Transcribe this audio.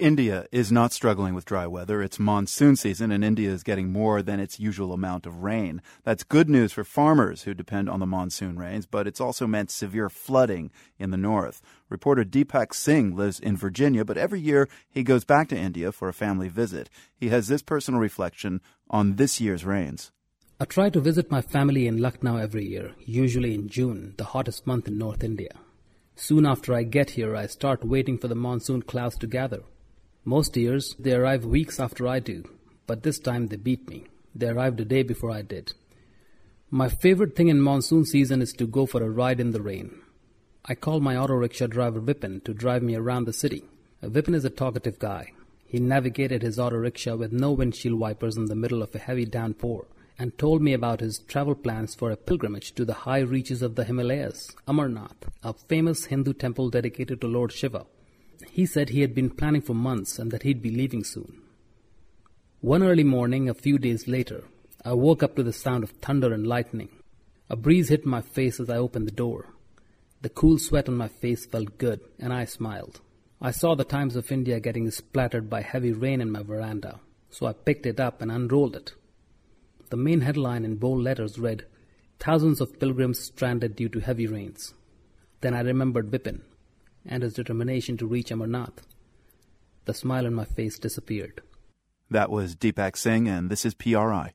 India is not struggling with dry weather. It's monsoon season, and India is getting more than its usual amount of rain. That's good news for farmers who depend on the monsoon rains, but it's also meant severe flooding in the north. Reporter Deepak Singh lives in Virginia, but every year he goes back to India for a family visit. He has this personal reflection on this year's rains. I try to visit my family in Lucknow every year, usually in June, the hottest month in North India. Soon after I get here, I start waiting for the monsoon clouds to gather. Most years, they arrive weeks after I do, but this time they beat me. They arrived a day before I did. My favorite thing in monsoon season is to go for a ride in the rain. I call my auto rickshaw driver Vipin to drive me around the city. Vipin is a talkative guy. He navigated his auto rickshaw with no windshield wipers in the middle of a heavy downpour and told me about his travel plans for a pilgrimage to the high reaches of the Himalayas, Amarnath, a famous Hindu temple dedicated to Lord Shiva. He said he had been planning for months and that he'd be leaving soon. One early morning, a few days later, I woke up to the sound of thunder and lightning. A breeze hit my face as I opened the door. The cool sweat on my face felt good, and I smiled. I saw the Times of India getting splattered by heavy rain in my veranda, so I picked it up and unrolled it. The main headline in bold letters read, Thousands of pilgrims stranded due to heavy rains. Then I remembered Vipin and his determination to reach Amarnath. The smile on my face disappeared. That was Deepak Singh, and this is PRI.